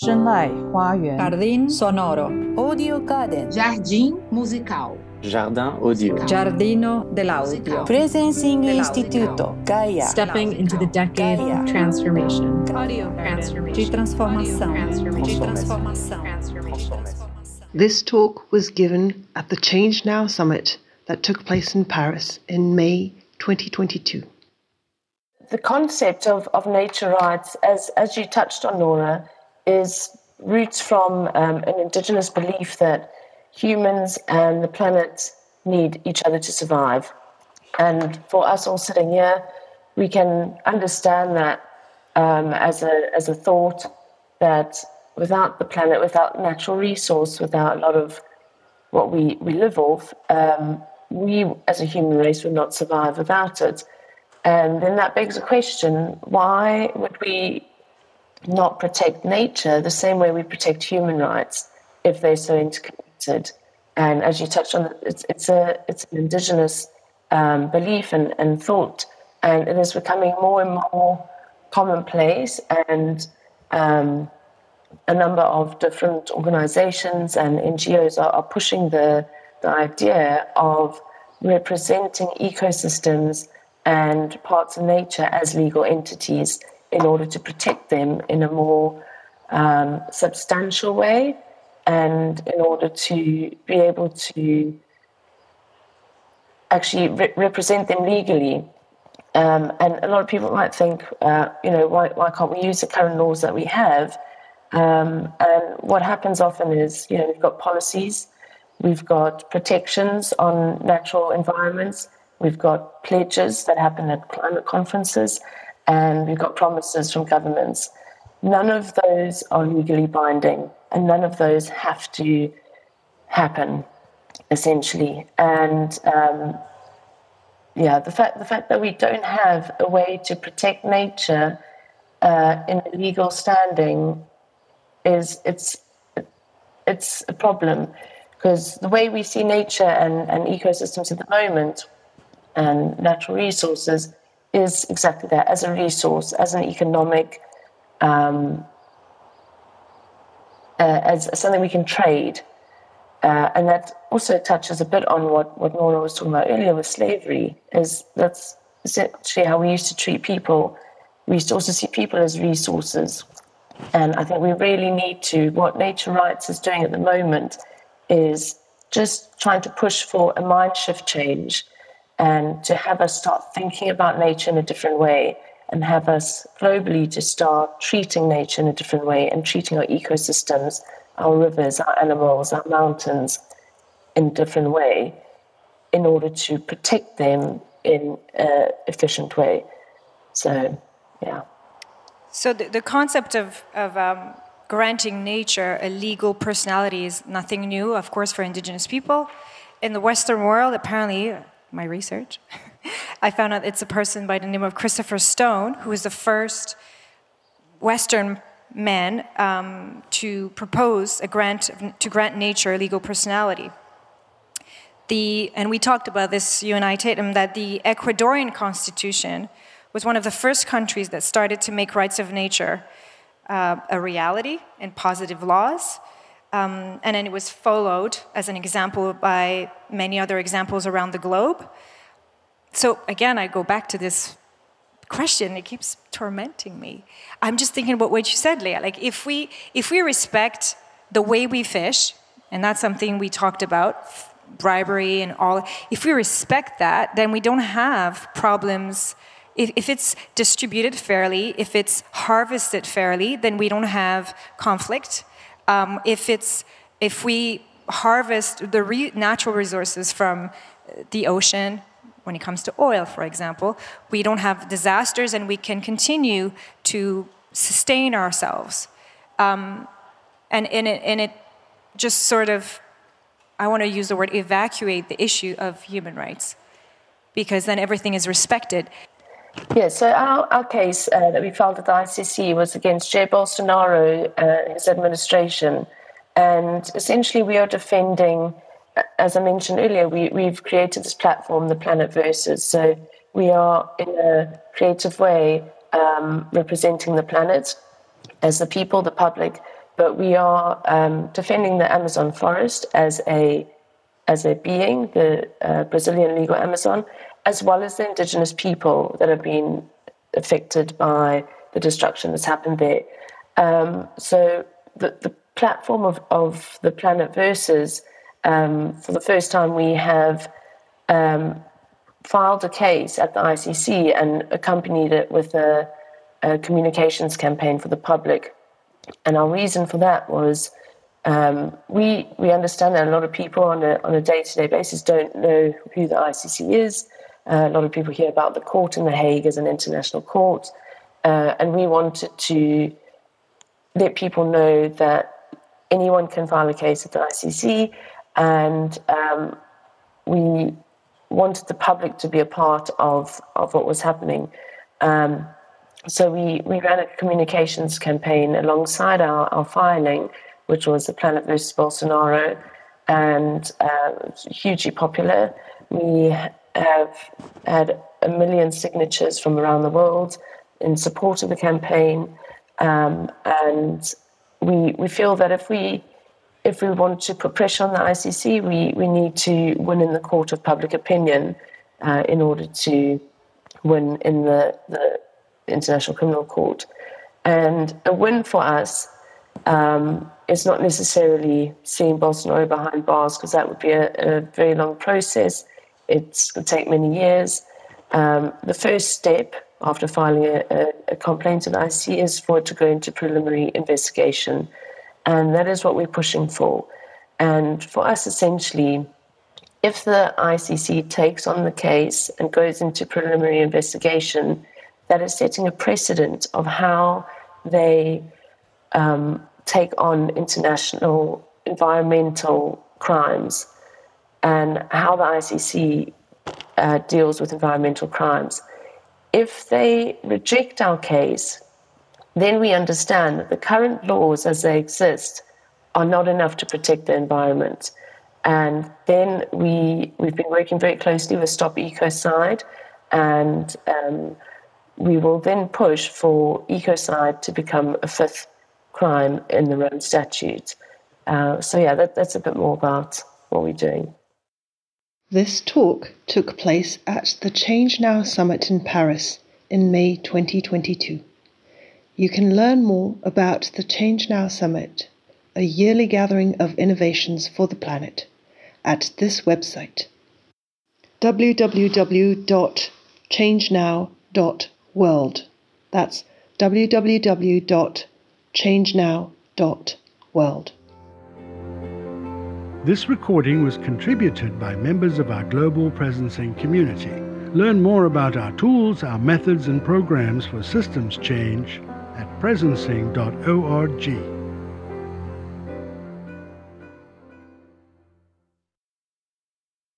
真爱花园 Jardín sonoro. Audio Garden. Jardim musical. Jardin audio. Giardino dell'audio. Presencing Instituto. Gaia. Stepping into the decade Gaia. of transformation. De transformação. De transformação. This talk was given at the Change Now summit that took place in Paris in May 2022. the concept of, of nature rights, as, as you touched on, Nora, is roots from um, an indigenous belief that humans and the planet need each other to survive. And for us all sitting here, we can understand that um, as, a, as a thought that without the planet, without natural resource, without a lot of what we, we live off, um, we as a human race would not survive without it. And then that begs the question why would we not protect nature the same way we protect human rights if they're so interconnected? And as you touched on, it's, it's, a, it's an indigenous um, belief and, and thought, and it is becoming more and more commonplace. And um, a number of different organizations and NGOs are, are pushing the, the idea of representing ecosystems and parts of nature as legal entities in order to protect them in a more um, substantial way and in order to be able to actually re- represent them legally. Um, and a lot of people might think, uh, you know, why, why can't we use the current laws that we have? Um, and what happens often is, you know, we've got policies, we've got protections on natural environments, we've got pledges that happen at climate conferences, and we've got promises from governments. None of those are legally binding, and none of those have to happen, essentially. And um, yeah, the fact the fact that we don't have a way to protect nature uh, in legal standing is it's it's a problem because the way we see nature and, and ecosystems at the moment and natural resources is exactly that as a resource, as an economic, um, uh, as, something we can trade. Uh, and that also touches a bit on what, what Nora was talking about earlier with slavery, is that's essentially how we used to treat people. We used to also see people as resources. And I think we really need to, what Nature Rights is doing at the moment is just trying to push for a mind shift change and to have us start thinking about nature in a different way and have us globally to start treating nature in a different way and treating our ecosystems, our rivers, our animals, our mountains in a different way in order to protect them in an efficient way. So, yeah. So the, the concept of, of um, granting nature a legal personality is nothing new, of course, for indigenous people. In the Western world, apparently, my research, I found out it's a person by the name of Christopher Stone, who was the first Western man um, to propose a grant to grant nature legal personality. The, and we talked about this, you and I, Tatum, that the Ecuadorian constitution was one of the first countries that started to make rights of nature uh, a reality in positive laws. Um, and then it was followed as an example by many other examples around the globe. So again, I go back to this question. It keeps tormenting me. I'm just thinking about what you said, Leah. Like if we if we respect the way we fish, and that's something we talked about, bribery and all. If we respect that, then we don't have problems. If, if it's distributed fairly, if it's harvested fairly, then we don't have conflict. Um, if it's if we harvest the re- natural resources from the ocean, when it comes to oil, for example, we don't have disasters and we can continue to sustain ourselves. Um, and, and, it, and it just sort of, I want to use the word evacuate the issue of human rights because then everything is respected. Yeah, so our, our case uh, that we filed at the ICC was against Jair Bolsonaro, uh, his administration. And essentially, we are defending, as I mentioned earlier, we, we've created this platform, the Planet Versus. So we are, in a creative way, um, representing the planet as the people, the public, but we are um, defending the Amazon forest as a as a being, the uh, Brazilian legal Amazon, as well as the indigenous people that have been affected by the destruction that's happened there. Um, so the, the platform of, of the Planet Versus, um, for the first time, we have um, filed a case at the ICC and accompanied it with a, a, communications campaign for the public. And our reason for that was um, we we understand that a lot of people on a on a day to day basis don't know who the ICC is. Uh, a lot of people hear about the court in The Hague as an international court, uh, and we wanted to let people know that anyone can file a case at the ICC, and um, we wanted the public to be a part of of what was happening. Um, so we, we ran a communications campaign alongside our, our filing which was the Planet versus Bolsonaro, and uh, hugely popular. We have had a million signatures from around the world in support of the campaign, um, and we we feel that if we if we want to put pressure on the ICC, we, we need to win in the court of public opinion uh, in order to win in the, the International Criminal Court. And a win for us um, it's not necessarily seeing Bolsonaro behind bars because that would be a, a, very long process. It's going to take many years. Um, the first step after filing a, a, a complaint the ICC is for it to go into preliminary investigation. And that is what we're pushing for. And for us, essentially, if the ICC takes on the case and goes into preliminary investigation, that is setting a precedent of how they um, take on international environmental crimes and how the ICC uh, deals with environmental crimes. If they reject our case, then we understand that the current laws as they exist are not enough to protect the environment. And then we, we've been working very closely with Stop Ecocide, and um, we will then push for ecocide to become a fifth crime in the Rome Statute. Uh, so, yeah, that, that's a bit more about what we're doing. This talk took place at the Change Now Summit in Paris in May 2022. You can learn more about the Change Now Summit, a yearly gathering of innovations for the planet, at this website www.changenow.world. That's www changenow.world. This recording was contributed by members of our global presencing community. Learn more about our tools, our methods, and programs for systems change at presencing.org.